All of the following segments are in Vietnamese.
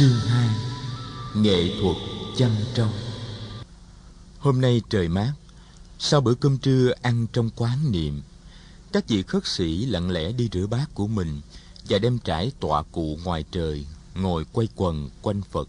Chương 2 Nghệ thuật chăm trong Hôm nay trời mát, Sau bữa cơm trưa ăn trong quán niệm, Các vị khất sĩ lặng lẽ đi rửa bát của mình Và đem trải tọa cụ ngoài trời, Ngồi quay quần quanh Phật.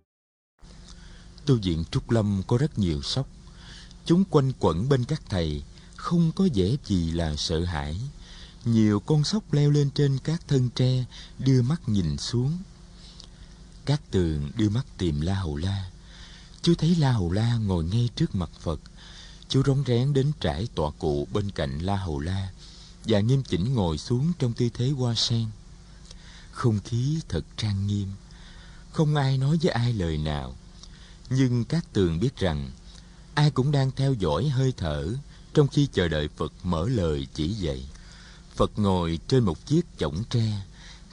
Tu viện Trúc Lâm có rất nhiều sóc. Chúng quanh quẩn bên các thầy, Không có vẻ gì là sợ hãi. Nhiều con sóc leo lên trên các thân tre, Đưa mắt nhìn xuống. Các tường đưa mắt tìm La Hầu La. Chú thấy La Hầu La ngồi ngay trước mặt Phật. Chú rón rén đến trải tọa cụ bên cạnh La Hầu La Và nghiêm chỉnh ngồi xuống trong tư thế hoa sen. Không khí thật trang nghiêm. Không ai nói với ai lời nào nhưng các tường biết rằng, ai cũng đang theo dõi hơi thở trong khi chờ đợi Phật mở lời chỉ dạy. Phật ngồi trên một chiếc chõng tre,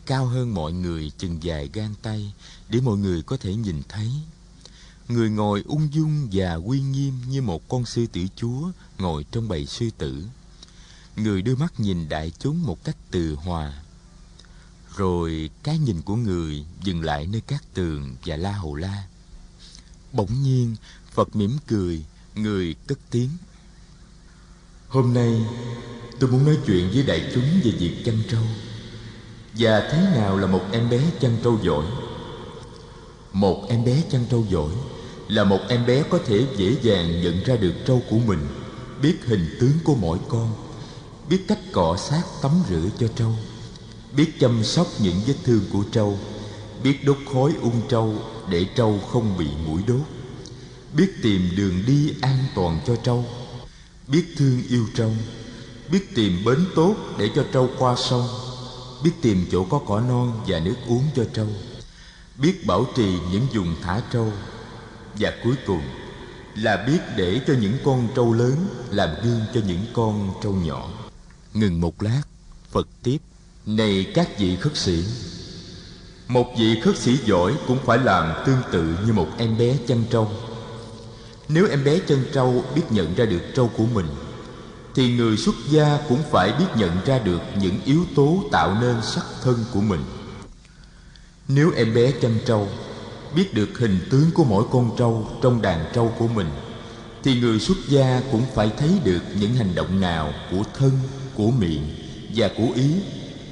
cao hơn mọi người chừng dài gang tay để mọi người có thể nhìn thấy. Người ngồi ung dung và uy nghiêm như một con sư tử chúa ngồi trong bầy sư tử. Người đưa mắt nhìn đại chúng một cách từ hòa. Rồi cái nhìn của người dừng lại nơi các tường và la hầu la. Bỗng nhiên, Phật mỉm cười, người cất tiếng. Hôm nay, tôi muốn nói chuyện với đại chúng về việc chăn trâu. Và thế nào là một em bé chăn trâu giỏi? Một em bé chăn trâu giỏi là một em bé có thể dễ dàng nhận ra được trâu của mình, biết hình tướng của mỗi con, biết cách cọ sát tắm rửa cho trâu, biết chăm sóc những vết thương của trâu, biết đốt khói ung trâu để trâu không bị mũi đốt. Biết tìm đường đi an toàn cho trâu. Biết thương yêu trâu. Biết tìm bến tốt để cho trâu qua sông. Biết tìm chỗ có cỏ non và nước uống cho trâu. Biết bảo trì những vùng thả trâu. Và cuối cùng là biết để cho những con trâu lớn làm gương cho những con trâu nhỏ. Ngừng một lát, phật tiếp. Này các vị khất sĩ một vị khất sĩ giỏi cũng phải làm tương tự như một em bé chăn trâu. Nếu em bé chân trâu biết nhận ra được trâu của mình Thì người xuất gia cũng phải biết nhận ra được những yếu tố tạo nên sắc thân của mình. Nếu em bé chân trâu biết được hình tướng của mỗi con trâu trong đàn trâu của mình Thì người xuất gia cũng phải thấy được những hành động nào của thân, của miệng và của ý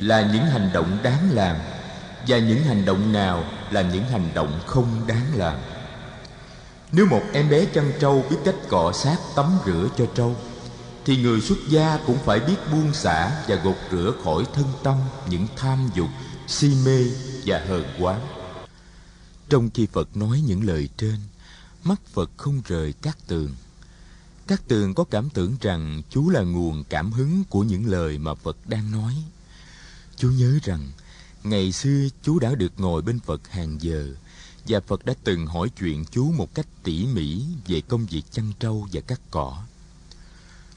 Là những hành động đáng làm và những hành động nào là những hành động không đáng làm. Nếu một em bé chăn trâu biết cách cọ sát tắm rửa cho trâu Thì người xuất gia cũng phải biết buông xả và gột rửa khỏi thân tâm những tham dục, si mê và hờn quán Trong khi Phật nói những lời trên Mắt Phật không rời các tường. Các tường có cảm tưởng rằng chú là nguồn cảm hứng của những lời mà Phật đang nói. Chú nhớ rằng Ngày xưa chú đã được ngồi bên Phật hàng giờ và Phật đã từng hỏi chuyện chú một cách tỉ mỉ về công việc chăn trâu và cắt cỏ.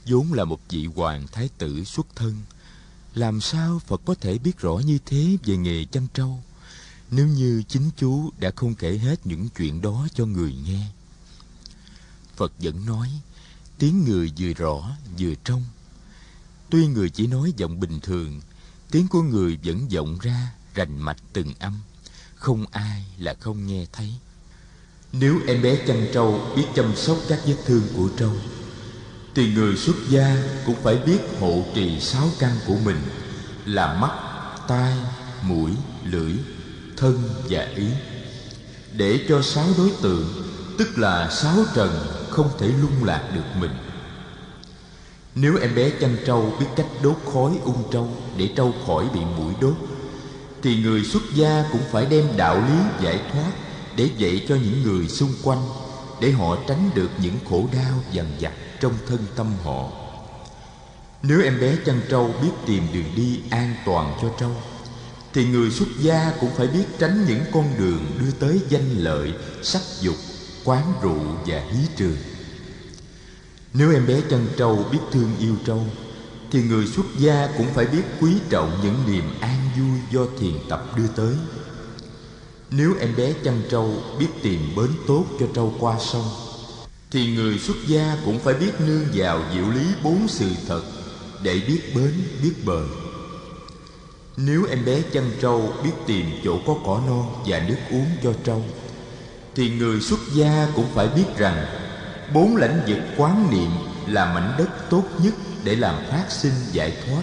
vốn là một vị hoàng thái tử xuất thân, làm sao Phật có thể biết rõ như thế về nghề chăn trâu nếu như chính chú đã không kể hết những chuyện đó cho người nghe? Phật vẫn nói, tiếng người vừa rõ vừa trong. Tuy người chỉ nói giọng bình thường, tiếng của người vẫn vọng ra rành mạch từng âm. Không ai là không nghe thấy. Nếu em bé chăn trâu biết chăm sóc các vết thương của trâu, thì người xuất gia cũng phải biết hộ trì sáu căn của mình là mắt, tai, mũi, lưỡi, thân và ý. Để cho sáu đối tượng, tức là sáu trần, không thể lung lạc được mình. Nếu em bé chăn trâu biết cách đốt khói ung trâu để trâu khỏi bị mũi đốt thì người xuất gia cũng phải đem đạo lý giải thoát để dạy cho những người xung quanh, để họ tránh được những khổ đau dằn vặt trong thân tâm họ. Nếu em bé chăn trâu biết tìm đường đi an toàn cho trâu, thì người xuất gia cũng phải biết tránh những con đường đưa tới danh lợi, sắc dục, quán rượu và hí trường. Nếu em bé chăn trâu biết thương yêu trâu thì người xuất gia cũng phải biết quý trọng những niềm an vui do thiền tập đưa tới. Nếu em bé chăn trâu biết tìm bến tốt cho trâu qua sông, thì người xuất gia cũng phải biết nương vào diệu lý bốn sự thật để biết bến, biết bờ. Nếu em bé chăn trâu biết tìm chỗ có cỏ non và nước uống cho trâu, thì người xuất gia cũng phải biết rằng bốn lãnh vực quán niệm là mảnh đất tốt nhất để làm phát sinh giải thoát.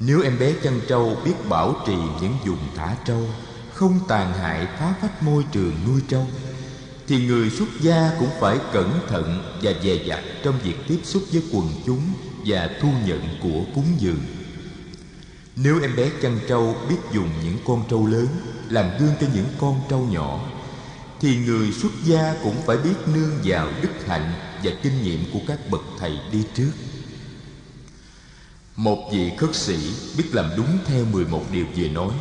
Nếu em bé chăn trâu biết bảo trì những vùng thả trâu, không tàn hại phá phách môi trường nuôi trâu, thì người xuất gia cũng phải cẩn thận và dè dặt trong việc tiếp xúc với quần chúng và thu nhận của cúng dường. Nếu em bé chăn trâu biết dùng những con trâu lớn làm gương cho những con trâu nhỏ, thì người xuất gia cũng phải biết nương vào đức hạnh và kinh nghiệm của các bậc thầy đi trước. Một vị khất sĩ biết làm đúng theo 11 điều vừa nói,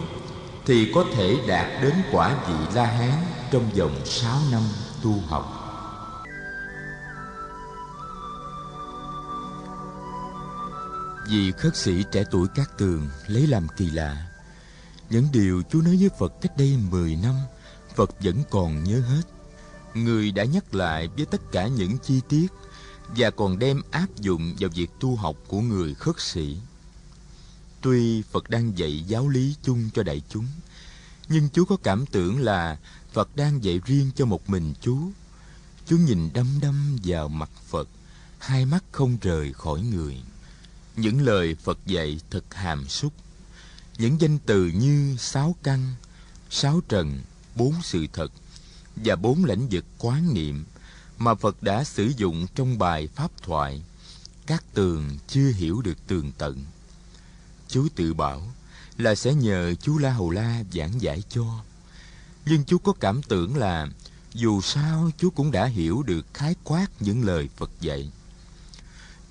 thì có thể đạt đến quả vị La Hán trong vòng 6 năm tu học. Vì khất sĩ trẻ tuổi Cát Tường lấy làm kỳ lạ. Những điều chú nói với Phật cách đây 10 năm, Phật vẫn còn nhớ hết. Người đã nhắc lại với tất cả những chi tiết Và còn đem áp dụng vào việc tu học của người khất sĩ. Tuy Phật đang dạy giáo lý chung cho đại chúng Nhưng chú có cảm tưởng là Phật đang dạy riêng cho một mình chú Chú nhìn đăm đăm vào mặt Phật Hai mắt không rời khỏi người. Những lời Phật dạy thật hàm súc Những danh từ như sáu căn, sáu trần, bốn sự thật và bốn lĩnh vực quán niệm Mà Phật đã sử dụng trong bài Pháp thoại Các tường chưa hiểu được tường tận Chú tự bảo là sẽ nhờ chú La Hầu La giảng giải cho. Nhưng chú có cảm tưởng là dù sao chú cũng đã hiểu được khái quát những lời Phật dạy.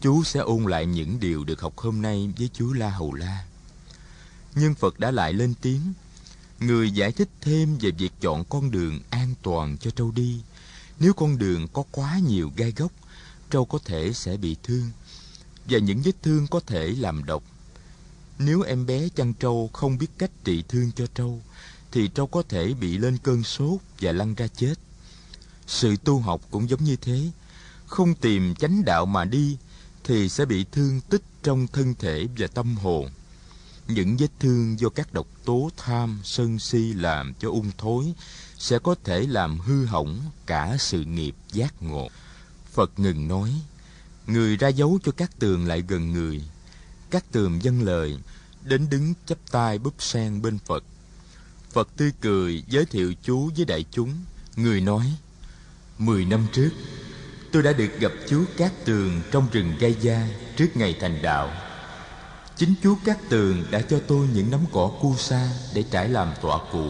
Chú sẽ ôn lại những điều được học hôm nay với chú La Hầu La. Nhưng Phật đã lại lên tiếng, người giải thích thêm về việc chọn con đường an toàn cho trâu đi. Nếu con đường có quá nhiều gai góc, trâu có thể sẽ bị thương, và những vết thương có thể làm độc nếu em bé chăn trâu không biết cách trị thương cho trâu, thì trâu có thể bị lên cơn sốt và lăn ra chết. Sự tu học cũng giống như thế. Không tìm chánh đạo mà đi, thì sẽ bị thương tích trong thân thể và tâm hồn. Những vết thương do các độc tố tham, sân si làm cho ung thối sẽ có thể làm hư hỏng cả sự nghiệp giác ngộ. Phật ngừng nói, người ra dấu cho các tường lại gần người. Các tường dâng lời, đến đứng chắp tay búp sen bên Phật. Phật tươi cười giới thiệu chú với đại chúng. Người nói, Mười năm trước, tôi đã được gặp chú Cát Tường trong rừng gai da trước ngày thành đạo. Chính chú Cát Tường đã cho tôi những nắm cỏ cu sa để trải làm tọa cụ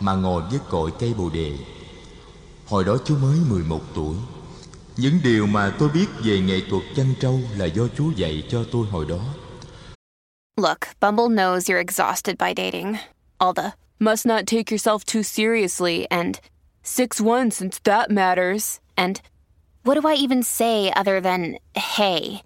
mà ngồi với cội cây bồ đề. Hồi đó chú mới 11 tuổi. Những điều mà tôi biết về nghệ thuật chăn trâu là do chú dạy cho tôi hồi đó. Look, Bumble knows you're exhausted by dating. All the must not take yourself too seriously and 6 1 since that matters. And what do I even say other than hey?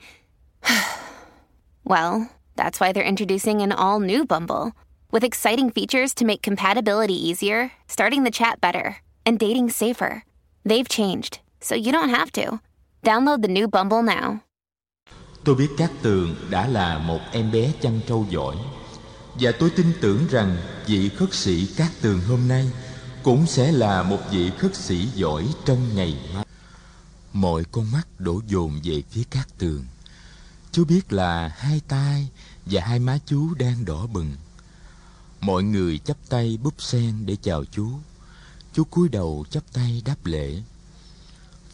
well, that's why they're introducing an all new Bumble with exciting features to make compatibility easier, starting the chat better, and dating safer. They've changed, so you don't have to. Download the new Bumble now. Tôi biết Cát Tường đã là một em bé chăn trâu giỏi Và tôi tin tưởng rằng vị khất sĩ Cát Tường hôm nay Cũng sẽ là một vị khất sĩ giỏi trong ngày mai Mọi con mắt đổ dồn về phía Cát Tường Chú biết là hai tay và hai má chú đang đỏ bừng Mọi người chắp tay búp sen để chào chú Chú cúi đầu chắp tay đáp lễ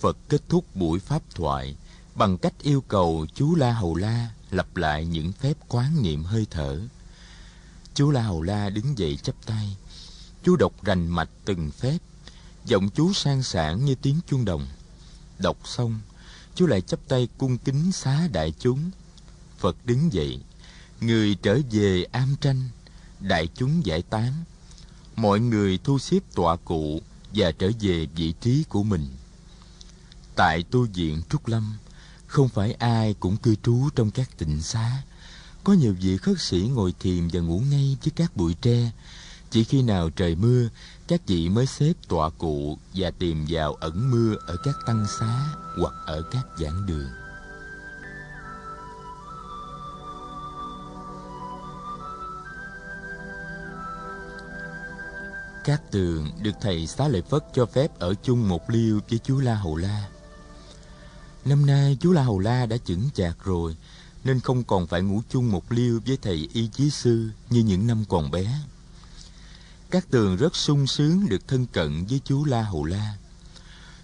Phật kết thúc buổi pháp thoại bằng cách yêu cầu chú La Hầu La lặp lại những phép quán niệm hơi thở. Chú La Hầu La đứng dậy chắp tay. Chú đọc rành mạch từng phép, giọng chú sang sảng như tiếng chuông đồng. Đọc xong, chú lại chắp tay cung kính xá đại chúng. Phật đứng dậy, người trở về am tranh, đại chúng giải tán. Mọi người thu xếp tọa cụ và trở về vị trí của mình. Tại tu viện trúc lâm không phải ai cũng cư trú trong các tịnh xá. Có nhiều vị khất sĩ ngồi thiền và ngủ ngay với các bụi tre. Chỉ khi nào trời mưa các vị mới xếp tọa cụ và tìm vào ẩn mưa ở các tăng xá hoặc ở các giảng đường. Cát Tường được thầy Xá Lợi Phất cho phép ở chung một liêu với chú La Hầu La. Năm nay chú La Hầu La đã chững chạc rồi, nên không còn phải ngủ chung một liêu với thầy Y Chí Sư như những năm còn bé. Cát Tường rất sung sướng được thân cận với chú La Hầu La.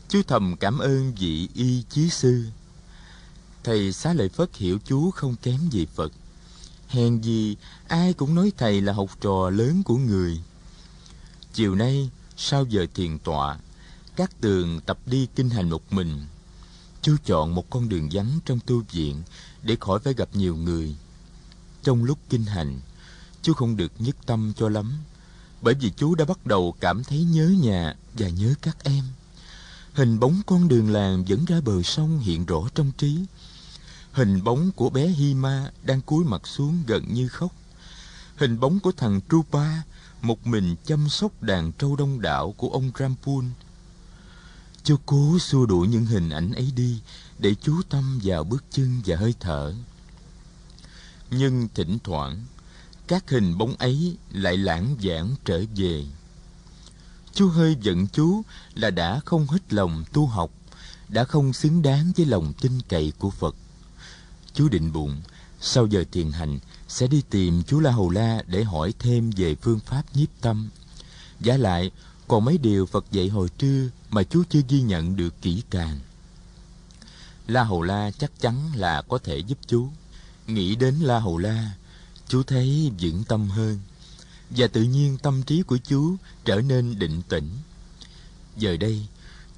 Chú thầm cảm ơn vị Y Chí Sư. Thầy Xá Lợi Phất hiểu chú không kém gì Phật. Hèn gì ai cũng nói thầy là học trò lớn của người Chiều nay, sau giờ thiền tọa, các tường tập đi kinh hành một mình. Chú chọn một con đường vắng trong tu viện để khỏi phải gặp nhiều người. Trong lúc kinh hành, chú không được nhất tâm cho lắm, bởi vì chú đã bắt đầu cảm thấy nhớ nhà và nhớ các em. Hình bóng con đường làng dẫn ra bờ sông hiện rõ trong trí. Hình bóng của bé Hima đang cúi mặt xuống gần như khóc. Hình bóng của thằng Trupa một mình chăm sóc đàn trâu đông đảo của ông Rampun. Chú cố xua đuổi những hình ảnh ấy đi để chú tâm vào bước chân và hơi thở. Nhưng thỉnh thoảng, các hình bóng ấy lại lãng vãng trở về. Chú hơi giận chú là đã không hết lòng tu học, đã không xứng đáng với lòng tin cậy của Phật. Chú định bụng, sau giờ thiền hành, sẽ đi tìm chú La Hầu La để hỏi thêm về phương pháp nhiếp tâm. Giả lại, còn mấy điều Phật dạy hồi trưa mà chú chưa ghi nhận được kỹ càng. La Hầu La chắc chắn là có thể giúp chú. Nghĩ đến La Hầu La, chú thấy vững tâm hơn. Và tự nhiên tâm trí của chú trở nên định tĩnh. Giờ đây,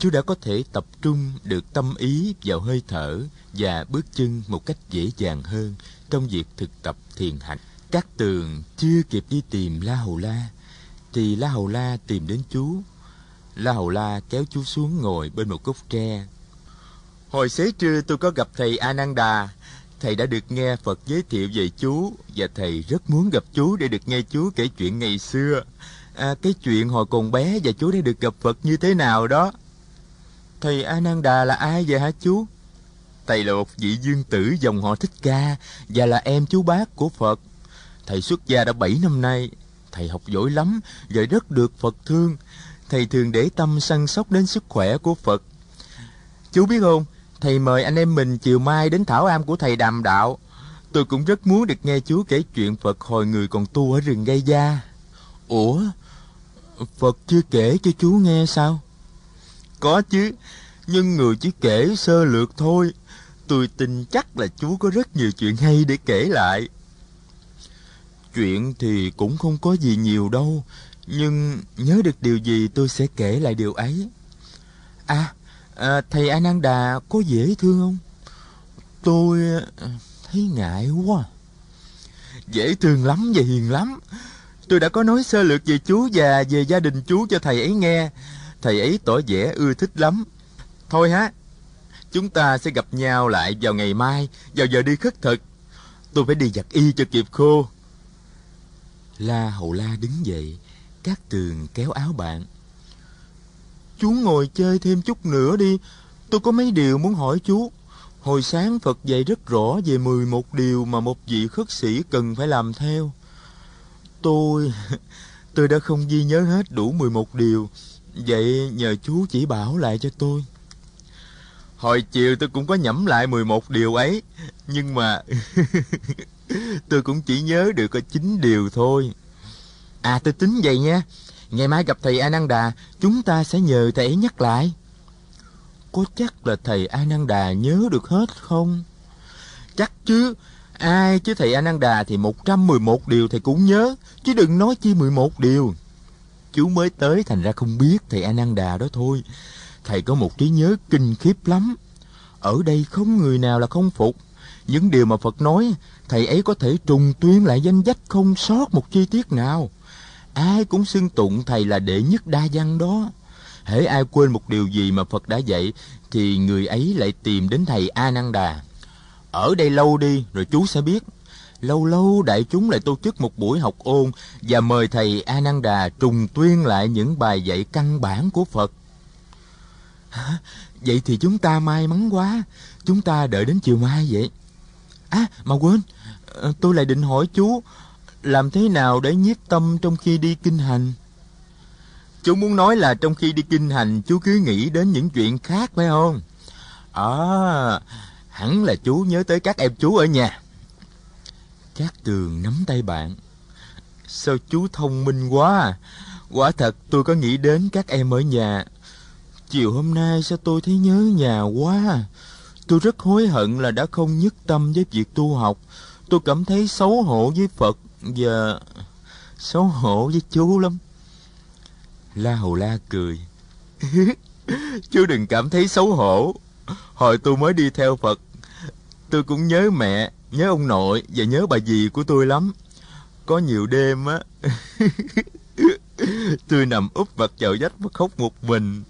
chú đã có thể tập trung được tâm ý vào hơi thở và bước chân một cách dễ dàng hơn trong việc thực tập thiền hạnh. Các tường chưa kịp đi tìm La Hầu La, thì La Hầu La tìm đến chú. La Hầu La kéo chú xuống ngồi bên một gốc tre. Hồi xế trưa tôi có gặp thầy Ananda. Thầy đã được nghe Phật giới thiệu về chú và thầy rất muốn gặp chú để được nghe chú kể chuyện ngày xưa. À, cái chuyện hồi còn bé và chú đã được gặp Phật như thế nào đó. Thầy Ananda là ai vậy hả chú? Thầy là một vị dương tử dòng họ Thích Ca và là em chú bác của Phật. Thầy xuất gia đã bảy năm nay. Thầy học giỏi lắm và rất được Phật thương. Thầy thường để tâm săn sóc đến sức khỏe của Phật. Chú biết không, thầy mời anh em mình chiều mai đến thảo am của thầy đàm đạo. Tôi cũng rất muốn được nghe chú kể chuyện Phật hồi người còn tu ở rừng gây gia. Ủa, Phật chưa kể cho chú nghe sao? Có chứ, nhưng người chỉ kể sơ lược thôi. Tôi tin chắc là chú có rất nhiều chuyện hay để kể lại. Chuyện thì cũng không có gì nhiều đâu, nhưng nhớ được điều gì tôi sẽ kể lại điều ấy. À, à thầy Ananda có dễ thương không? Tôi à, thấy ngại quá. Dễ thương lắm và hiền lắm. Tôi đã có nói sơ lược về chú và về gia đình chú cho thầy ấy nghe. Thầy ấy tỏ vẻ ưa thích lắm. Thôi hả, Chúng ta sẽ gặp nhau lại vào ngày mai, vào giờ đi khất thực. Tôi phải đi giặt y cho kịp khô. La Hậu La đứng dậy, các tường kéo áo bạn. Chú ngồi chơi thêm chút nữa đi, tôi có mấy điều muốn hỏi chú. Hồi sáng Phật dạy rất rõ về 11 điều mà một vị khất sĩ cần phải làm theo. Tôi... tôi đã không ghi nhớ hết đủ 11 điều. Vậy nhờ chú chỉ bảo lại cho tôi. Hồi chiều tôi cũng có nhẩm lại 11 điều ấy, nhưng mà tôi cũng chỉ nhớ được có 9 điều thôi. À tôi tính vậy nha, ngày mai gặp thầy Ananda, chúng ta sẽ nhờ thầy ấy nhắc lại. Có chắc là thầy Ananda nhớ được hết không? Chắc chứ, ai chứ thầy Ananda thì 111 điều thầy cũng nhớ, chứ đừng nói chi 11 điều. Chú mới tới thành ra không biết thầy Ananda đó thôi. Thầy có một trí nhớ kinh khiếp lắm. Ở đây không người nào là không phục. Những điều mà Phật nói, thầy ấy có thể trùng tuyên lại danh sách không sót một chi tiết nào. Ai cũng xưng tụng thầy là đệ nhất đa văn đó. Hễ ai quên một điều gì mà Phật đã dạy, thì người ấy lại tìm đến thầy A Nan Đà. Ở đây lâu đi, rồi chú sẽ biết. Lâu lâu đại chúng lại tổ chức một buổi học ôn và mời thầy A Nan Đà trùng tuyên lại những bài dạy căn bản của Phật. À, Vậy thì chúng ta may mắn quá. Chúng ta đợi đến chiều mai vậy. À, mà quên, ờ, tôi lại định hỏi chú, làm thế nào để nhiếp tâm trong khi đi kinh hành? Chú muốn nói là trong khi đi kinh hành chú cứ nghĩ đến những chuyện khác phải không? À, hẳn là chú nhớ tới các em chú ở nhà. Cát tường nắm tay bạn. Sao chú thông minh quá à? Quả thật tôi có nghĩ đến các em ở nhà. Chiều hôm nay sao tôi thấy nhớ nhà quá à? Tôi rất hối hận là đã không nhất tâm với việc tu học. Tôi cảm thấy xấu hổ với Phật và xấu hổ với chú lắm. La Hầu La cười. chú đừng cảm thấy xấu hổ. Hồi tôi mới đi theo Phật, tôi cũng nhớ mẹ, nhớ ông nội và nhớ bà dì của tôi lắm. Có nhiều đêm á, tôi nằm úp vật vào vách và khóc một mình.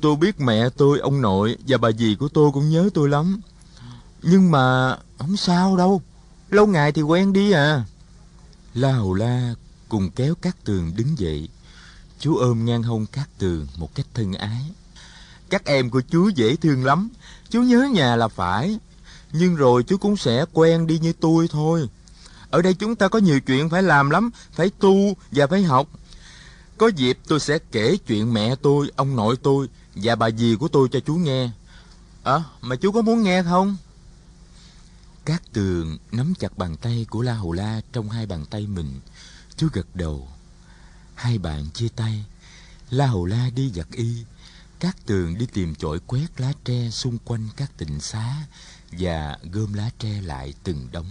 Tôi biết mẹ tôi, ông nội và bà dì của tôi cũng nhớ tôi lắm. Nhưng mà không sao đâu. Lâu ngày thì quen đi à. La Hầu La cùng kéo Cát Tường đứng dậy. Chú ôm ngang hông Cát Tường một cách thân ái. Các em của chú dễ thương lắm. Chú nhớ nhà là phải. Nhưng rồi chú cũng sẽ quen đi như tôi thôi. Ở đây chúng ta có nhiều chuyện phải làm lắm. Phải tu và phải học. Có dịp tôi sẽ kể chuyện mẹ tôi, ông nội tôi và bà dì của tôi cho chú nghe. Ờ, à, mà chú có muốn nghe không? Cát tường nắm chặt bàn tay của La Hầu La trong hai bàn tay mình. Chú gật đầu. Hai bạn chia tay. La Hầu La đi giặt y. Cát tường đi tìm chổi quét lá tre xung quanh các tịnh xá và gom lá tre lại từng đống.